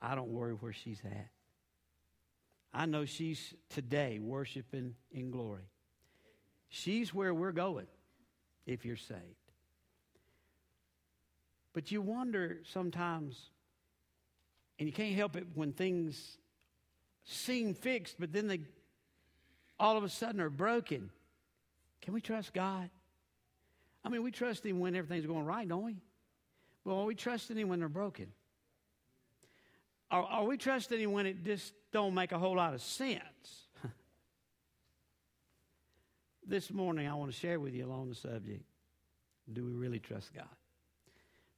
I don't worry where she's at. I know she's today worshiping in glory. She's where we're going if you're saved. But you wonder sometimes, and you can't help it when things seem fixed, but then they all of a sudden are broken. Can we trust God? I mean, we trust Him when everything's going right, don't we? Well, we trusting Him when they're broken? Are, are we trusting Him when it just don't make a whole lot of sense? this morning, I want to share with you along the subject do we really trust God?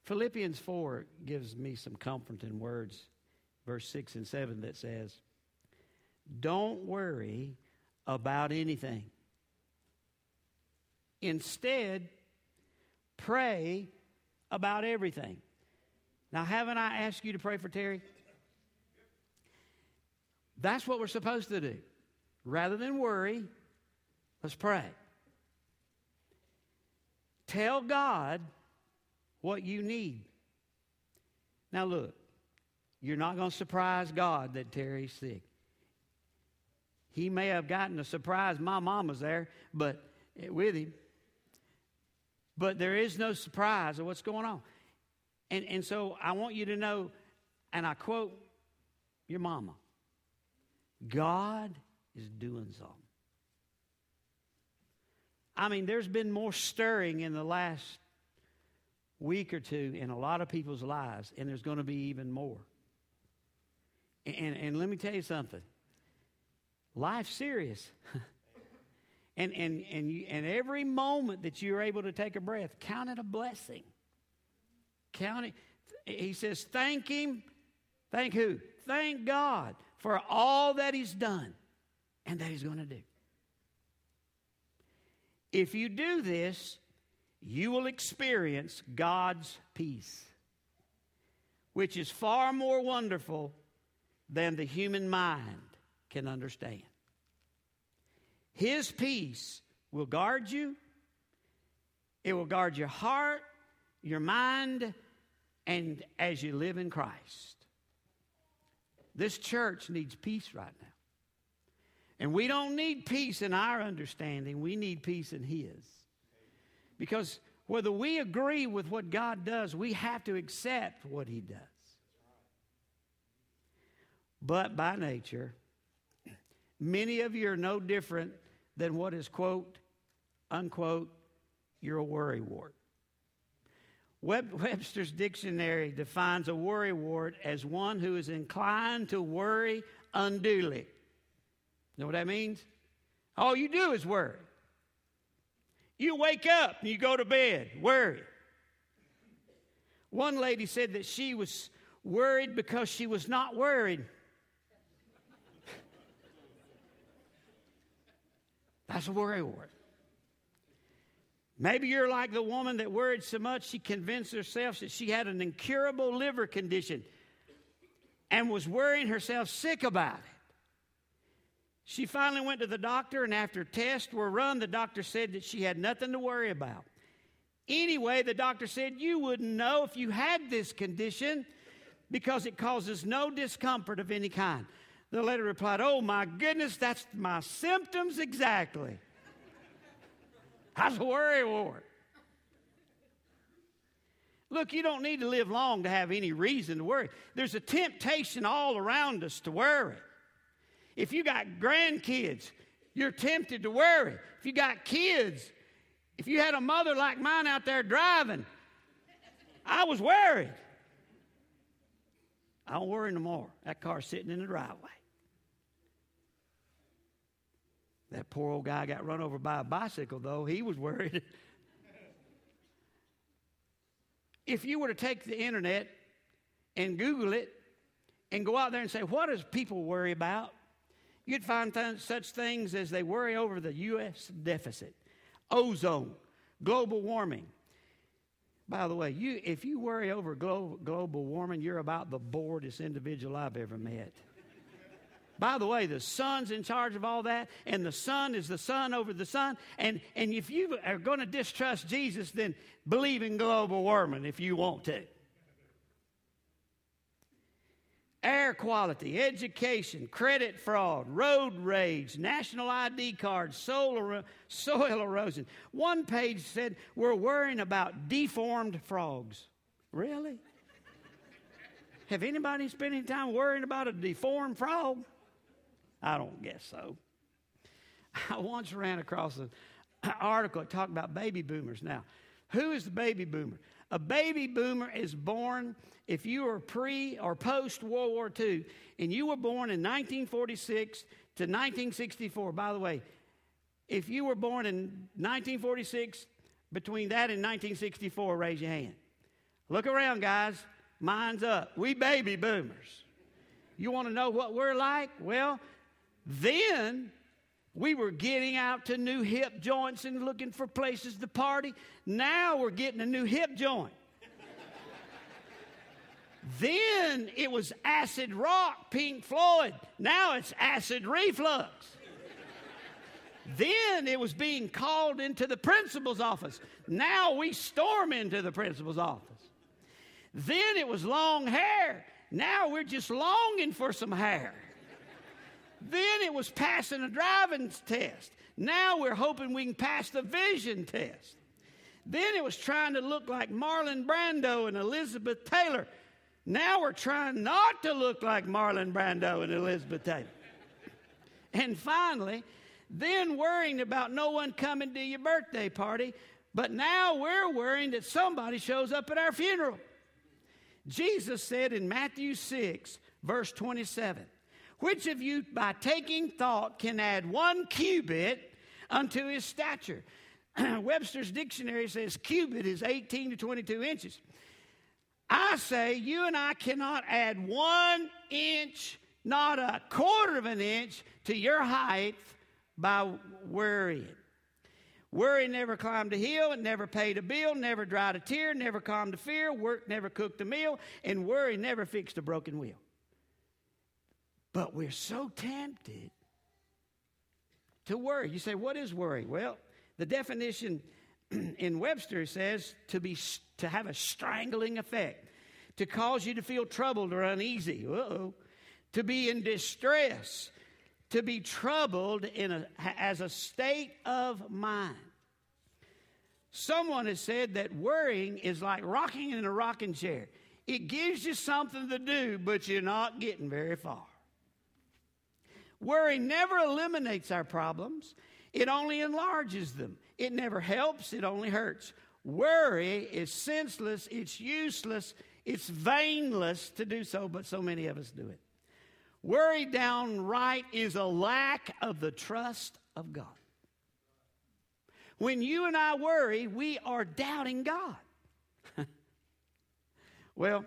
Philippians 4 gives me some comforting words, verse 6 and 7, that says, Don't worry about anything. Instead, pray about everything. Now, haven't I asked you to pray for Terry? That's what we're supposed to do. Rather than worry, let's pray. Tell God what you need. Now, look, you're not going to surprise God that Terry's sick. He may have gotten a surprise. My mom was there, but eh, with him. But there is no surprise of what's going on. And, and so I want you to know, and I quote your mama God is doing something. I mean, there's been more stirring in the last week or two in a lot of people's lives, and there's going to be even more. And, and let me tell you something life's serious. and, and, and, you, and every moment that you're able to take a breath, count it a blessing. Count it. He says, thank Him. Thank who? Thank God for all that He's done and that He's going to do. If you do this, you will experience God's peace, which is far more wonderful than the human mind can understand. His peace will guard you, it will guard your heart, your mind, and as you live in Christ. This church needs peace right now. And we don't need peace in our understanding, we need peace in His. Because whether we agree with what God does, we have to accept what He does. But by nature, many of you are no different than what is, quote, unquote, you're a worrywart. Webster's dictionary defines a worrywart as one who is inclined to worry unduly. Know what that means? All you do is worry. You wake up and you go to bed, worry. One lady said that she was worried because she was not worried. That's a worry word. Maybe you're like the woman that worried so much she convinced herself that she had an incurable liver condition and was worrying herself sick about it. She finally went to the doctor, and after tests were run, the doctor said that she had nothing to worry about. Anyway, the doctor said, You wouldn't know if you had this condition because it causes no discomfort of any kind. The lady replied, Oh my goodness, that's my symptoms exactly. That's a worry ward. Look, you don't need to live long to have any reason to worry. There's a temptation all around us to worry. If you got grandkids, you're tempted to worry. If you got kids, if you had a mother like mine out there driving, I was worried. I don't worry no more. That car's sitting in the driveway. That poor old guy got run over by a bicycle, though. He was worried. if you were to take the internet and Google it and go out there and say, What does people worry about? You'd find th- such things as they worry over the U.S. deficit, ozone, global warming. By the way, you, if you worry over glo- global warming, you're about the boredest individual I've ever met. By the way, the sun's in charge of all that, and the sun is the sun over the sun. And, and if you are going to distrust Jesus, then believe in global warming if you want to. air quality, education, credit fraud, road rage, national ID cards, soil, soil erosion. One page said we're worrying about deformed frogs. Really? Have anybody spent any time worrying about a deformed frog? I don't guess so. I once ran across an article that talked about baby boomers. Now, who is the baby boomer? A baby boomer is born if you were pre or post World War II and you were born in 1946 to 1964. By the way, if you were born in 1946, between that and 1964, raise your hand. Look around, guys. Mine's up. We baby boomers. You want to know what we're like? Well, then we were getting out to new hip joints and looking for places to party. Now we're getting a new hip joint. then it was acid rock, Pink Floyd. Now it's acid reflux. then it was being called into the principal's office. Now we storm into the principal's office. Then it was long hair. Now we're just longing for some hair. Then it was passing a driving test. Now we're hoping we can pass the vision test. Then it was trying to look like Marlon Brando and Elizabeth Taylor. Now we're trying not to look like Marlon Brando and Elizabeth Taylor. and finally, then worrying about no one coming to your birthday party, but now we're worrying that somebody shows up at our funeral. Jesus said in Matthew 6, verse 27, which of you, by taking thought, can add one cubit unto his stature? Webster's dictionary says cubit is 18 to 22 inches. I say you and I cannot add one inch, not a quarter of an inch, to your height by worrying. Worry never climbed a hill, and never paid a bill, never dried a tear, never calmed a fear, work never cooked a meal, and worry never fixed a broken wheel. But we're so tempted to worry. You say, what is worry? Well, the definition in Webster says to be to have a strangling effect, to cause you to feel troubled or uneasy. Uh-oh. To be in distress, to be troubled in a, as a state of mind. Someone has said that worrying is like rocking in a rocking chair. It gives you something to do, but you're not getting very far. Worry never eliminates our problems, it only enlarges them. It never helps, it only hurts. Worry is senseless, it's useless, it's vainless to do so, but so many of us do it. Worry downright is a lack of the trust of God. When you and I worry, we are doubting God. well,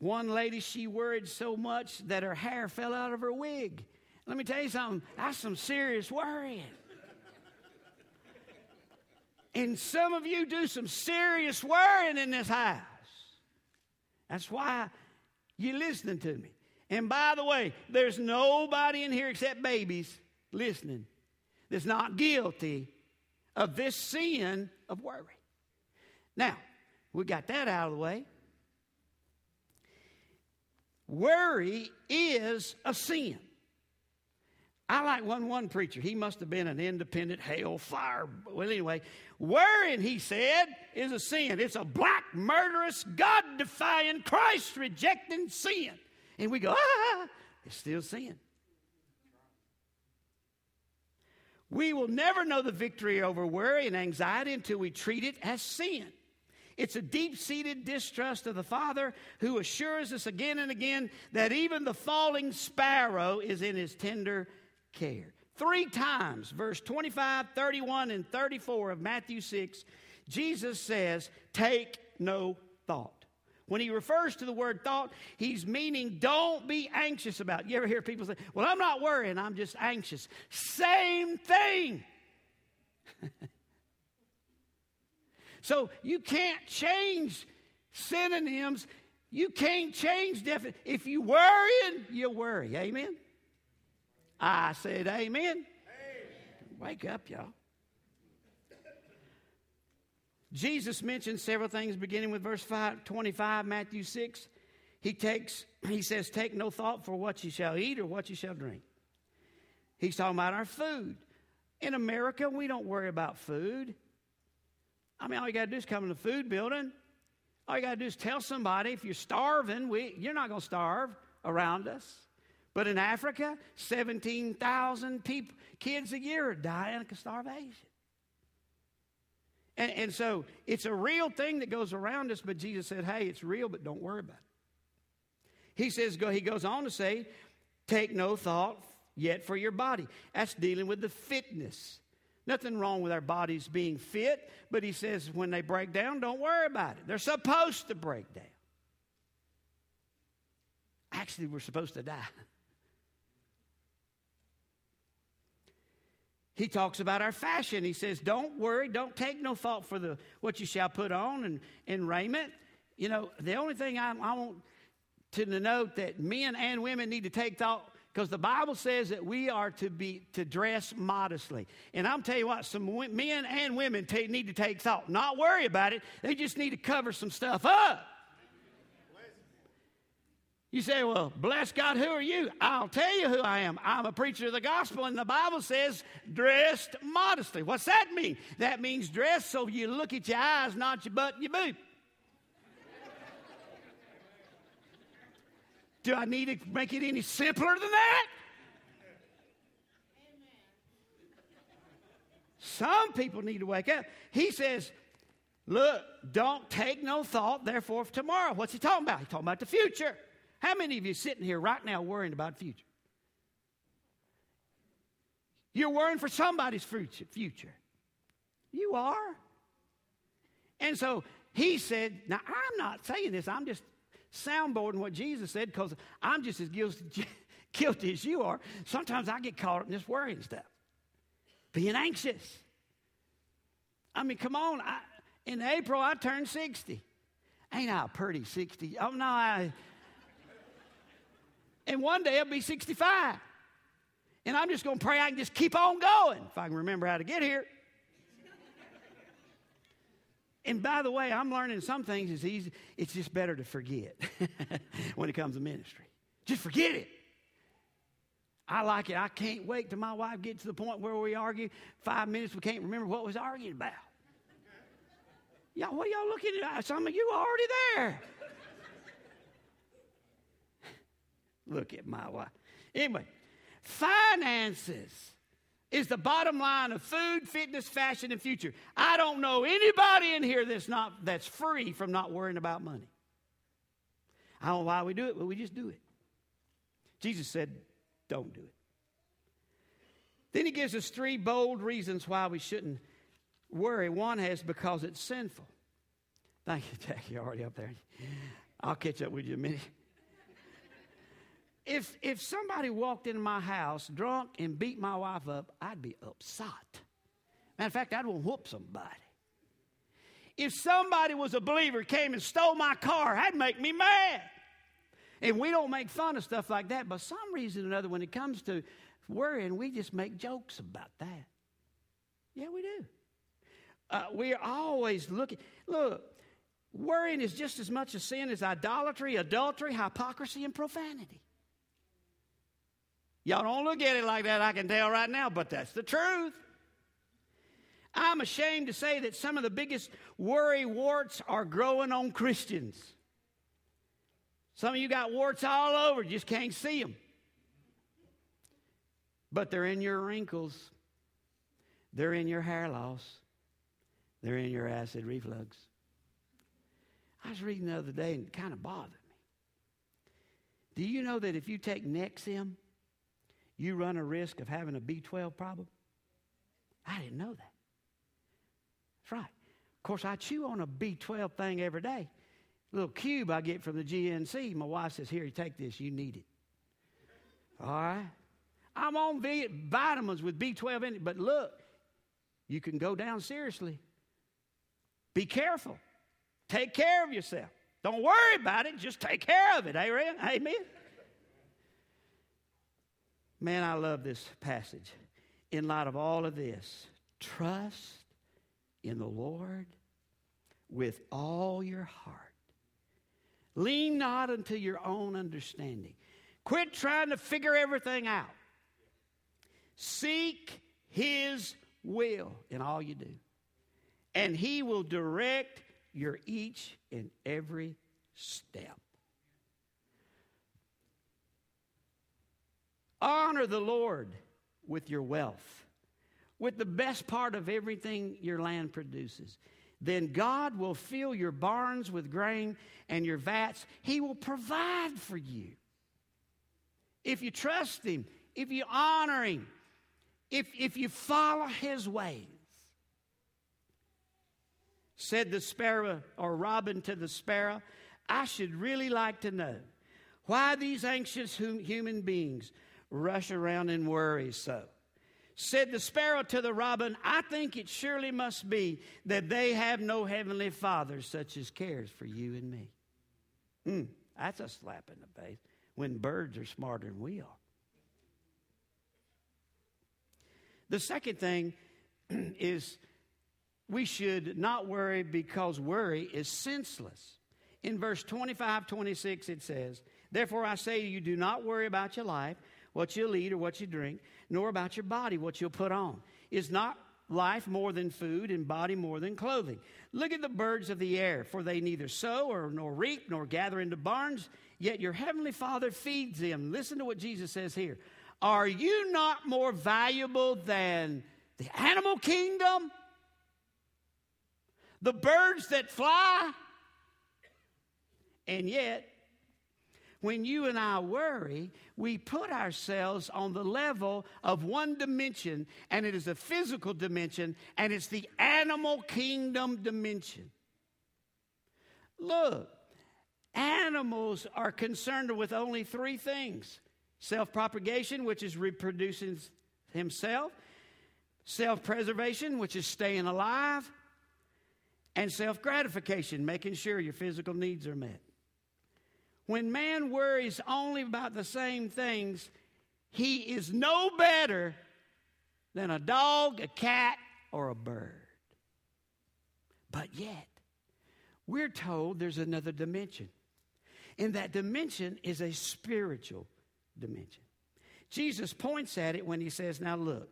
One lady, she worried so much that her hair fell out of her wig. Let me tell you something, that's some serious worrying. and some of you do some serious worrying in this house. That's why you're listening to me. And by the way, there's nobody in here except babies listening that's not guilty of this sin of worry. Now, we got that out of the way. Worry is a sin. I like one one preacher. He must have been an independent hellfire. Well, anyway, worrying, he said, is a sin. It's a black, murderous, God defying, Christ rejecting sin. And we go, ah, it's still sin. We will never know the victory over worry and anxiety until we treat it as sin. It's a deep seated distrust of the Father who assures us again and again that even the falling sparrow is in his tender care. Three times, verse 25, 31, and 34 of Matthew 6, Jesus says, Take no thought. When he refers to the word thought, he's meaning don't be anxious about it. You ever hear people say, Well, I'm not worrying, I'm just anxious. Same thing. So you can't change synonyms. You can't change definition. If you worrying, you worry. Amen? I said amen. amen. Wake up, y'all. Jesus mentions several things beginning with verse 5, 25, Matthew 6. He takes, he says, Take no thought for what you shall eat or what you shall drink. He's talking about our food. In America, we don't worry about food. I mean, all you got to do is come in the food building. All you got to do is tell somebody if you're starving, we, you're not going to starve around us. But in Africa, 17,000 people, kids a year are dying of starvation. And, and so it's a real thing that goes around us, but Jesus said, hey, it's real, but don't worry about it. He says, go, he goes on to say, take no thought yet for your body. That's dealing with the fitness. Nothing wrong with our bodies being fit, but he says when they break down, don't worry about it. They're supposed to break down. Actually, we're supposed to die. He talks about our fashion. He says, Don't worry, don't take no thought for the what you shall put on and, and raiment. You know, the only thing I, I want to note that men and women need to take thought because the Bible says that we are to be to dress modestly. And I'm telling you what, some men and women t- need to take thought, not worry about it. They just need to cover some stuff up. You say, well, bless God, who are you? I'll tell you who I am. I'm a preacher of the gospel, and the Bible says dressed modestly. What's that mean? That means dress so you look at your eyes, not your butt and your boob. Do I need to make it any simpler than that? Some people need to wake up. He says, Look, don't take no thought, therefore, for tomorrow. What's he talking about? He's talking about the future. How many of you sitting here right now worrying about the future? You're worrying for somebody's future. You are. And so he said, Now, I'm not saying this, I'm just soundboarding what Jesus said because I'm just as guilty, guilty as you are. Sometimes I get caught up in this worrying stuff, being anxious. I mean, come on. I, in April, I turned 60. Ain't I a pretty 60? Oh, no, I. And one day I'll be 65. And I'm just going to pray I can just keep on going if I can remember how to get here. And by the way, I'm learning some things is easy. It's just better to forget when it comes to ministry. Just forget it. I like it. I can't wait till my wife gets to the point where we argue five minutes. We can't remember what was arguing about. Y'all, what y'all looking at? Some of you are already there. Look at my wife. Anyway, finances is the bottom line of food, fitness, fashion, and future. I don't know anybody in here that's not that's free from not worrying about money. I don't know why we do it, but we just do it. Jesus said, don't do it. Then he gives us three bold reasons why we shouldn't worry. One has because it's sinful. Thank you, Jackie. You're already up there. I'll catch up with you in a minute if, if somebody walked into my house drunk and beat my wife up, I'd be upset. Matter of fact, I'd want to whoop somebody. If somebody was a believer, came and stole my car, that'd make me mad. And we don't make fun of stuff like that, but some reason or another, when it comes to worrying, we just make jokes about that. Yeah, we do. Uh, we're always looking. Look, worrying is just as much a sin as idolatry, adultery, hypocrisy, and profanity. Y'all don't look at it like that, I can tell right now, but that's the truth. I'm ashamed to say that some of the biggest worry warts are growing on Christians. Some of you got warts all over, you just can't see them. But they're in your wrinkles, they're in your hair loss, they're in your acid reflux. I was reading the other day and it kind of bothered me. Do you know that if you take Nexium, you run a risk of having a B12 problem? I didn't know that. That's right. Of course, I chew on a B12 thing every day. A little cube I get from the GNC. My wife says, Here, you take this. You need it. All right? I'm on vitamins with B12 in it, but look, you can go down seriously. Be careful. Take care of yourself. Don't worry about it. Just take care of it. Amen. Amen. Man, I love this passage. In light of all of this, trust in the Lord with all your heart. Lean not unto your own understanding. Quit trying to figure everything out. Seek His will in all you do, and He will direct your each and every step. Honor the Lord with your wealth, with the best part of everything your land produces. Then God will fill your barns with grain and your vats. He will provide for you. If you trust Him, if you honor Him, if, if you follow His ways. Said the sparrow or robin to the sparrow, I should really like to know why these anxious human beings rush around and worry so. Said the sparrow to the robin, I think it surely must be that they have no heavenly father such as cares for you and me. Mm, that's a slap in the face when birds are smarter than we are. The second thing is we should not worry because worry is senseless. In verse 25, 26, it says, Therefore I say to you, do not worry about your life what you'll eat or what you drink, nor about your body, what you'll put on. Is not life more than food and body more than clothing? Look at the birds of the air, for they neither sow or nor reap nor gather into barns, yet your heavenly Father feeds them. Listen to what Jesus says here. Are you not more valuable than the animal kingdom? The birds that fly? And yet, when you and I worry, we put ourselves on the level of one dimension, and it is a physical dimension, and it's the animal kingdom dimension. Look, animals are concerned with only three things self propagation, which is reproducing himself, self preservation, which is staying alive, and self gratification, making sure your physical needs are met. When man worries only about the same things, he is no better than a dog, a cat, or a bird. But yet, we're told there's another dimension. And that dimension is a spiritual dimension. Jesus points at it when he says, Now look,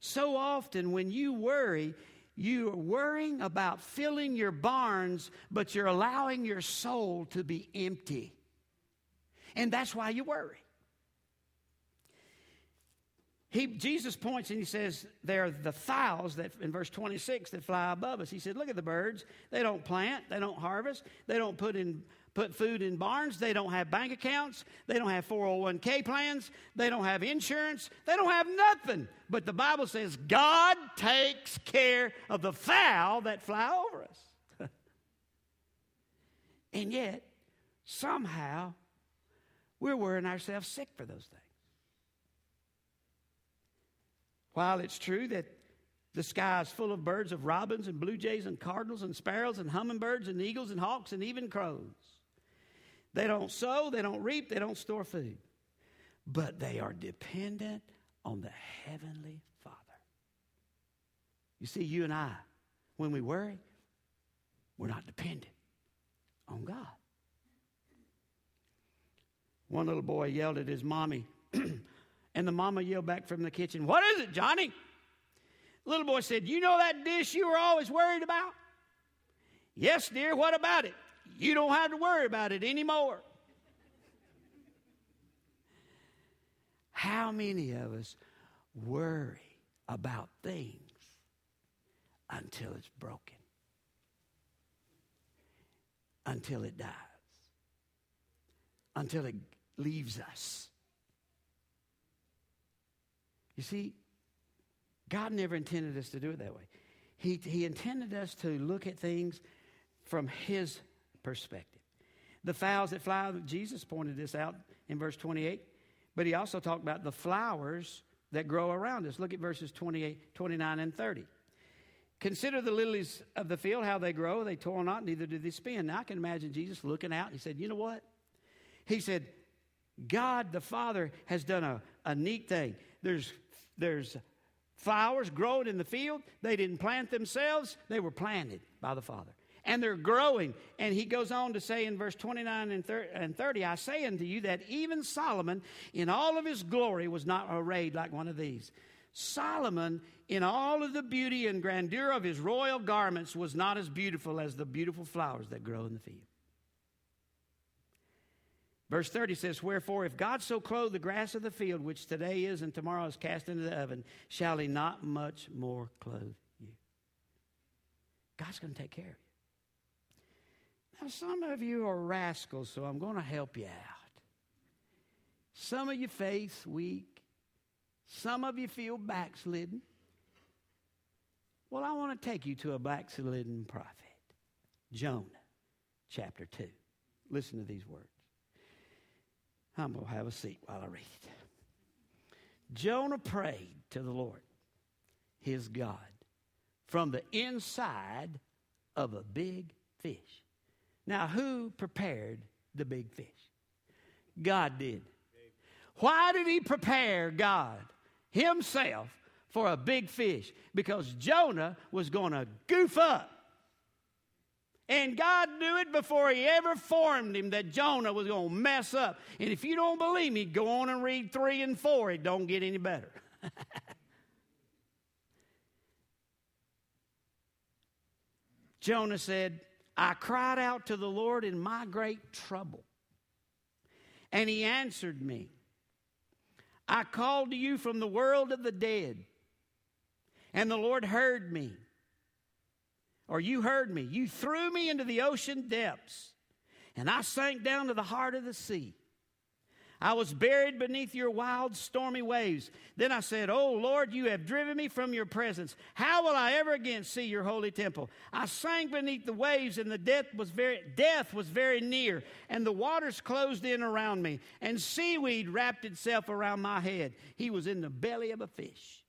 so often when you worry, you are worrying about filling your barns, but you're allowing your soul to be empty. And that's why you worry. He, Jesus points and he says, They're the fowls that, in verse 26, that fly above us. He said, Look at the birds. They don't plant, they don't harvest, they don't put in put food in barns. They don't have bank accounts. They don't have 401k plans. They don't have insurance. They don't have nothing. But the Bible says God takes care of the fowl that fly over us. and yet, somehow, we're wearing ourselves sick for those things. While it's true that the sky is full of birds of robins and blue jays and cardinals and sparrows and hummingbirds and eagles and hawks and even crows. They don't sow, they don't reap, they don't store food. But they are dependent on the Heavenly Father. You see, you and I, when we worry, we're not dependent on God. One little boy yelled at his mommy, and the mama yelled back from the kitchen, What is it, Johnny? little boy said, You know that dish you were always worried about? Yes, dear, what about it? You don't have to worry about it anymore. How many of us worry about things until it's broken? Until it dies? Until it leaves us? You see, God never intended us to do it that way. He, he intended us to look at things from His perspective. The fowls that fly, Jesus pointed this out in verse 28, but he also talked about the flowers that grow around us. Look at verses 28, 29, and 30. Consider the lilies of the field, how they grow. They toil not, neither do they spin. Now I can imagine Jesus looking out he said, You know what? He said, God the Father has done a, a neat thing. There's, there's flowers growing in the field. They didn't plant themselves, they were planted by the Father. And they're growing. And he goes on to say in verse 29 and 30, I say unto you that even Solomon in all of his glory was not arrayed like one of these. Solomon, in all of the beauty and grandeur of his royal garments, was not as beautiful as the beautiful flowers that grow in the field. Verse 30 says, Wherefore, if God so clothe the grass of the field, which today is and tomorrow is cast into the oven, shall he not much more clothe you? God's going to take care of you. Now, some of you are rascals, so I'm going to help you out. Some of you face weak. Some of you feel backslidden. Well, I want to take you to a backslidden prophet, Jonah, chapter 2. Listen to these words. I'm going to have a seat while I read it. Jonah prayed to the Lord, his God, from the inside of a big fish. Now, who prepared the big fish? God did. Why did he prepare God himself for a big fish? Because Jonah was going to goof up. And God knew it before He ever formed him that Jonah was going to mess up. And if you don't believe me, go on and read three and four. It don't get any better. Jonah said, I cried out to the Lord in my great trouble, and He answered me. I called to you from the world of the dead, and the Lord heard me or you heard me. You threw me into the ocean depths, and I sank down to the heart of the sea. I was buried beneath your wild, stormy waves. Then I said, Oh Lord, you have driven me from your presence. How will I ever again see your holy temple? I sank beneath the waves, and the death was very, death was very near, and the waters closed in around me, and seaweed wrapped itself around my head. He was in the belly of a fish.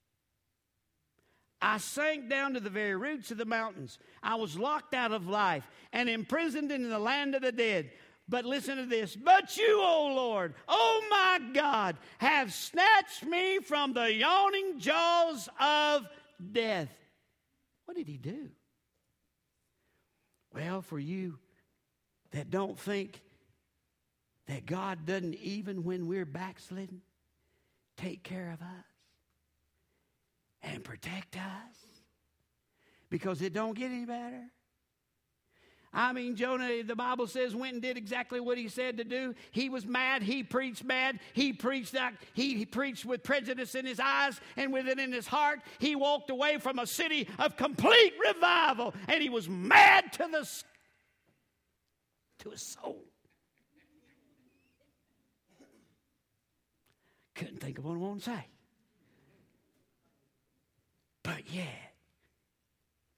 I sank down to the very roots of the mountains. I was locked out of life and imprisoned in the land of the dead. But listen to this. But you, O Lord, O my God, have snatched me from the yawning jaws of death. What did he do? Well, for you that don't think that God doesn't, even when we're backslidden, take care of us and protect us because it don't get any better. I mean, Jonah, the Bible says, went and did exactly what he said to do. He was mad. He preached mad. He preached that. He, he preached with prejudice in his eyes and with it in his heart. He walked away from a city of complete revival, and he was mad to the to his soul. Couldn't think of what I want to say. But yet,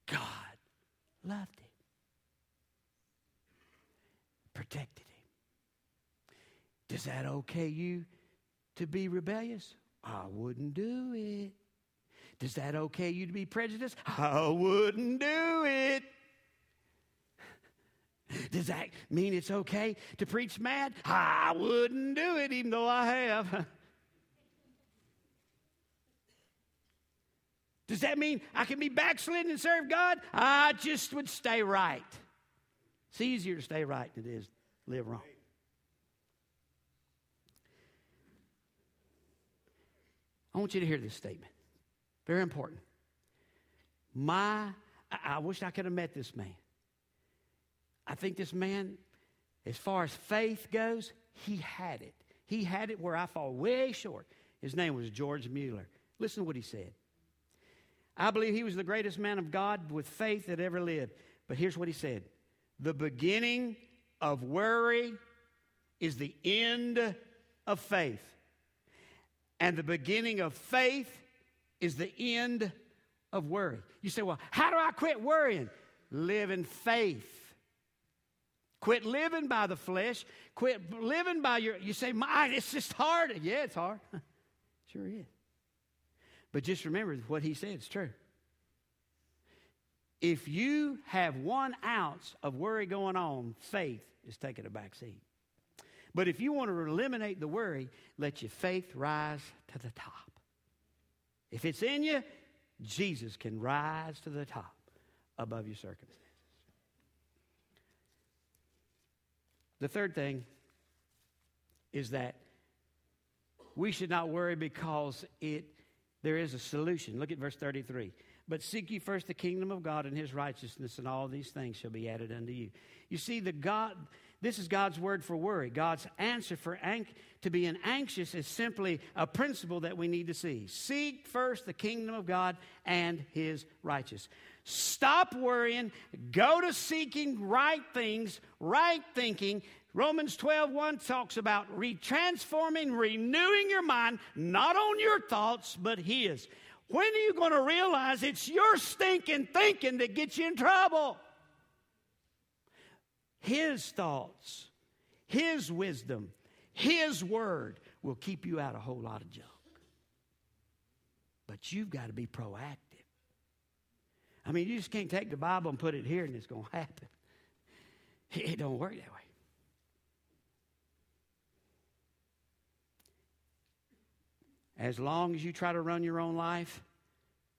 God loved him, protected him. Does that okay you to be rebellious? I wouldn't do it. Does that okay you to be prejudiced? I wouldn't do it. Does that mean it's okay to preach mad? I wouldn't do it, even though I have. Does that mean I can be backslidden and serve God? I just would stay right. It's easier to stay right than it is live wrong. I want you to hear this statement. Very important. My, I wish I could have met this man. I think this man, as far as faith goes, he had it. He had it where I fall way short. His name was George Mueller. Listen to what he said. I believe he was the greatest man of God with faith that ever lived. But here's what he said The beginning of worry is the end of faith. And the beginning of faith is the end of worry. You say, well, how do I quit worrying? Live in faith. Quit living by the flesh. Quit living by your, you say, my, it's just hard. Yeah, it's hard. sure is. But just remember what he said is true. If you have one ounce of worry going on, faith is taking a back seat. But if you want to eliminate the worry, let your faith rise to the top. If it's in you, Jesus can rise to the top above your circumstances. The third thing is that we should not worry because it there is a solution. Look at verse 33. But seek ye first the kingdom of God and his righteousness, and all these things shall be added unto you. You see, the God, this is God's word for worry. God's answer for an- to being anxious is simply a principle that we need to see. Seek first the kingdom of God and his righteousness. Stop worrying. Go to seeking right things, right thinking. Romans 12, 1 talks about retransforming, renewing your mind, not on your thoughts, but his. When are you going to realize it's your stinking thinking that gets you in trouble? His thoughts, His wisdom, His word will keep you out a whole lot of junk. But you've got to be proactive. I mean, you just can't take the Bible and put it here and it's going to happen. It don't work that way. As long as you try to run your own life,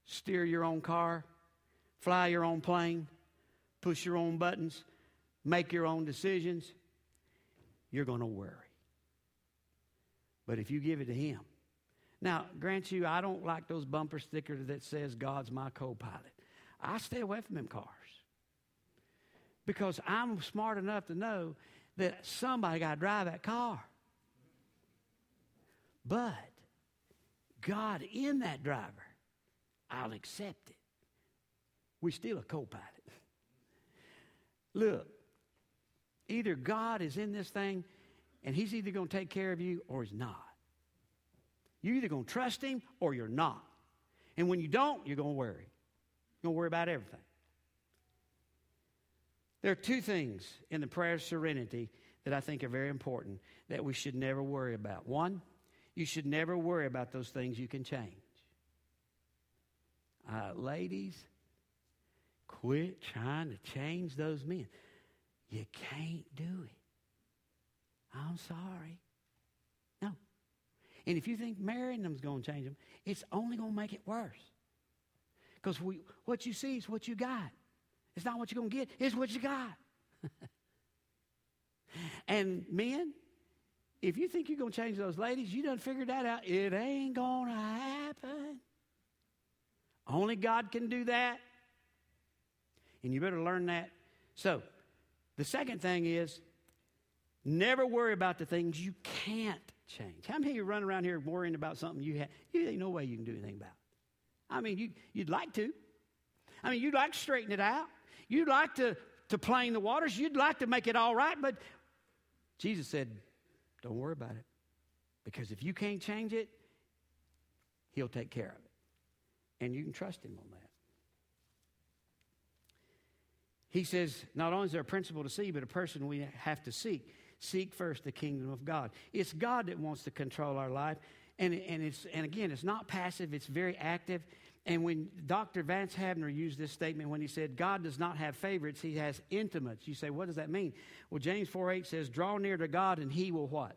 steer your own car, fly your own plane, push your own buttons, make your own decisions, you're going to worry. But if you give it to Him, now, grant you, I don't like those bumper stickers that says God's my co-pilot. I stay away from them cars because I'm smart enough to know that somebody got to drive that car. But God in that driver, I'll accept it. We're still a co pilot. Look, either God is in this thing and He's either going to take care of you or He's not. You're either going to trust Him or you're not. And when you don't, you're going to worry. You're going to worry about everything. There are two things in the prayer of serenity that I think are very important that we should never worry about. One, you should never worry about those things you can change. Uh, ladies, quit trying to change those men. You can't do it. I'm sorry. No. And if you think marrying them is going to change them, it's only going to make it worse. Because what you see is what you got. It's not what you're going to get, it's what you got. and men, if you think you're going to change those ladies, you done figured that out. It ain't going to happen. Only God can do that. And you better learn that. So, the second thing is never worry about the things you can't change. How many of you run around here worrying about something you have? You ain't no way you can do anything about. I mean, you, you'd like to. I mean, you'd like to straighten it out. You'd like to, to plane the waters. You'd like to make it all right. But Jesus said, don't worry about it. Because if you can't change it, He'll take care of it. And you can trust Him on that. He says, not only is there a principle to see, but a person we have to seek. Seek first the kingdom of God. It's God that wants to control our life. And, and, it's, and again, it's not passive, it's very active. And when Dr. Vance Havner used this statement when he said, God does not have favorites, he has intimates. You say, what does that mean? Well, James 4 8 says, draw near to God and he will what?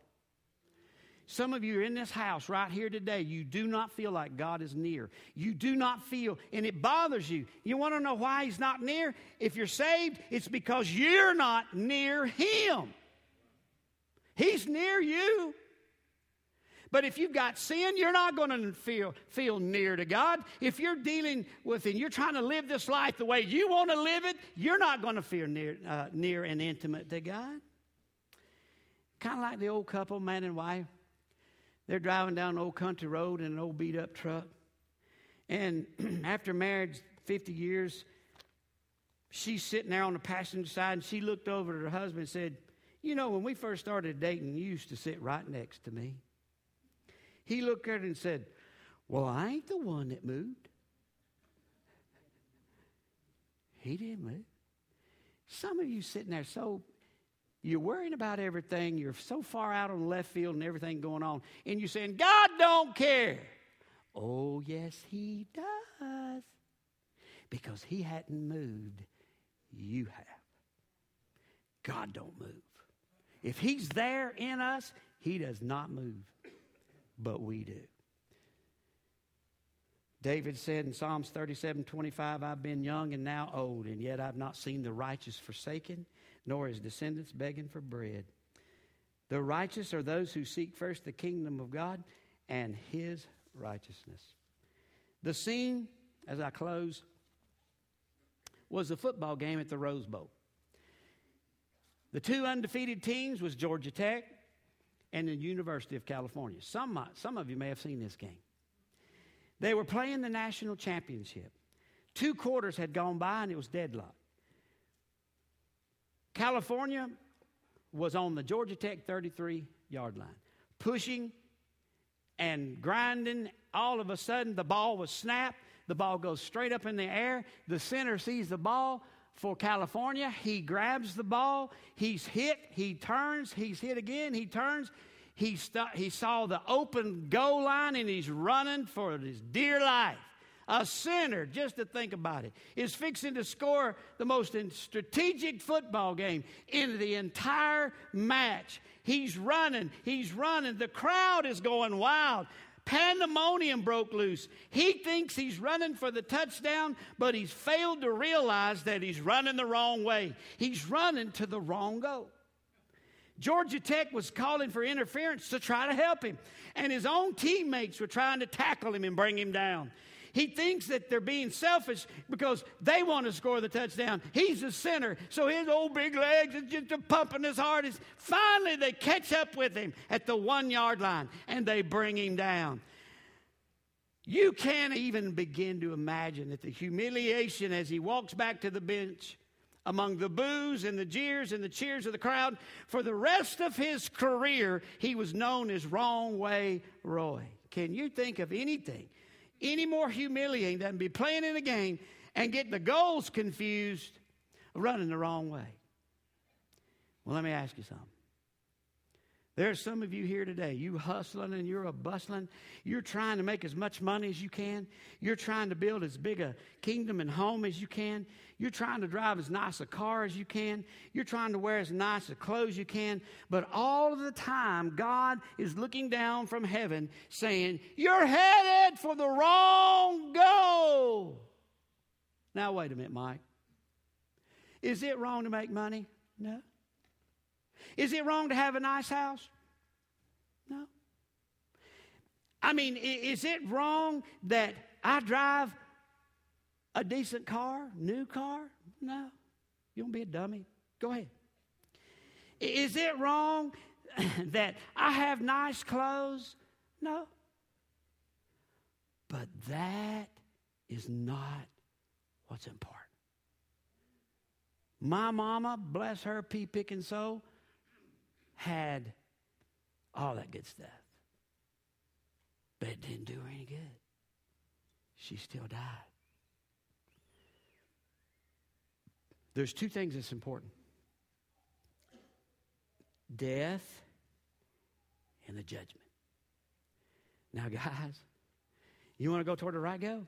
Some of you are in this house right here today. You do not feel like God is near. You do not feel, and it bothers you. You want to know why He's not near? If you're saved, it's because you're not near Him. He's near you. But if you've got sin, you're not going to feel, feel near to God. If you're dealing with and you're trying to live this life the way you want to live it, you're not going to feel near, uh, near and intimate to God. Kind of like the old couple, man and wife. They're driving down an old country road in an old beat up truck. And after marriage, 50 years, she's sitting there on the passenger side and she looked over at her husband and said, You know, when we first started dating, you used to sit right next to me. He looked at her and said, Well, I ain't the one that moved. He didn't move. Some of you sitting there so you're worrying about everything, you're so far out on left field and everything going on, and you're saying, God don't care. Oh, yes, He does. Because He hadn't moved, you have. God don't move. If He's there in us, He does not move but we do. David said in Psalms 37 25, I've been young and now old, and yet I've not seen the righteous forsaken, nor his descendants begging for bread. The righteous are those who seek first the kingdom of God and his righteousness. The scene, as I close, was a football game at the Rose Bowl. The two undefeated teams was Georgia Tech and the University of California. Some, some of you may have seen this game. They were playing the national championship. Two quarters had gone by and it was deadlocked. California was on the Georgia Tech 33 yard line, pushing and grinding. All of a sudden, the ball was snapped. The ball goes straight up in the air. The center sees the ball for California. He grabs the ball. He's hit. He turns. He's hit again. He turns. He, st- he saw the open goal line and he's running for his dear life. A sinner, just to think about it, is fixing to score the most strategic football game in the entire match. He's running, he's running. The crowd is going wild. Pandemonium broke loose. He thinks he's running for the touchdown, but he's failed to realize that he's running the wrong way. He's running to the wrong goal. Georgia Tech was calling for interference to try to help him, and his own teammates were trying to tackle him and bring him down. He thinks that they're being selfish because they want to score the touchdown. He's a sinner, so his old big legs are just pumping as hard as. Finally, they catch up with him at the one yard line and they bring him down. You can't even begin to imagine that the humiliation as he walks back to the bench among the boos and the jeers and the cheers of the crowd. For the rest of his career, he was known as Wrong Way Roy. Can you think of anything any more humiliating than be playing in a game and getting the goals confused, running the wrong way. Well, let me ask you something. There's some of you here today, you hustling and you're a bustling. You're trying to make as much money as you can. You're trying to build as big a kingdom and home as you can. You're trying to drive as nice a car as you can. You're trying to wear as nice a clothes you can. But all of the time, God is looking down from heaven saying, You're headed for the wrong goal. Now, wait a minute, Mike. Is it wrong to make money? No. Is it wrong to have a nice house? No. I mean, is it wrong that I drive a decent car, new car? No. You don't be a dummy. Go ahead. Is it wrong that I have nice clothes? No. But that is not what's important. My mama, bless her pea picking soul, had all that good stuff. But it didn't do her any good. She still died. There's two things that's important death and the judgment. Now, guys, you want to go toward the right go?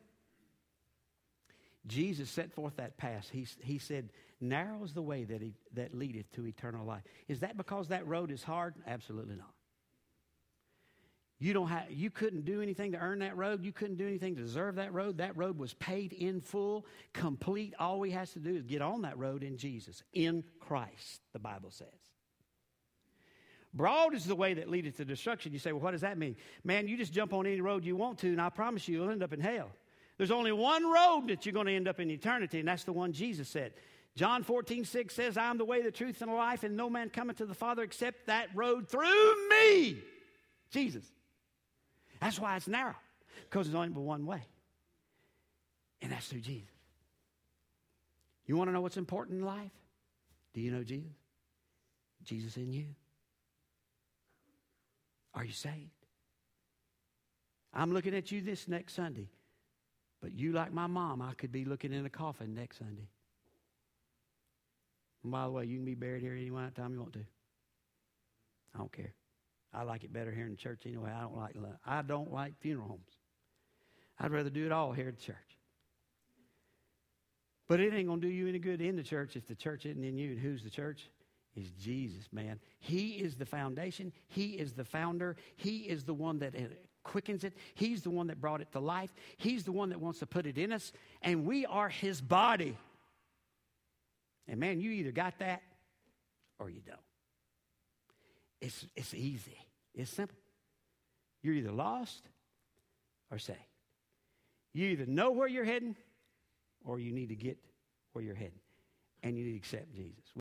Jesus set forth that path. He, he said, Narrow is the way that, he, that leadeth to eternal life. Is that because that road is hard? Absolutely not. You, don't have, you couldn't do anything to earn that road. You couldn't do anything to deserve that road. That road was paid in full, complete. All we has to do is get on that road in Jesus, in Christ, the Bible says. Broad is the way that leadeth to destruction. You say, well, what does that mean? Man, you just jump on any road you want to, and I promise you, you'll end up in hell. There's only one road that you're going to end up in eternity, and that's the one Jesus said. John 14, 6 says, I am the way, the truth, and the life, and no man cometh to the Father except that road through me. Jesus. That's why it's narrow, because there's only but one way. And that's through Jesus. You want to know what's important in life? Do you know Jesus? Jesus in you. Are you saved? I'm looking at you this next Sunday, but you, like my mom, I could be looking in a coffin next Sunday. And by the way, you can be buried here any time you want to. I don't care. I like it better here in the church anyway. I don't like I don't like funeral homes. I'd rather do it all here at the church. But it ain't gonna do you any good in the church if the church isn't in you. And who's the church? Is Jesus, man. He is the foundation. He is the founder. He is the one that quickens it. He's the one that brought it to life. He's the one that wants to put it in us. And we are his body. And man, you either got that or you don't. It's, it's easy, it's simple. You're either lost or saved. You either know where you're heading or you need to get where you're heading. And you need to accept Jesus.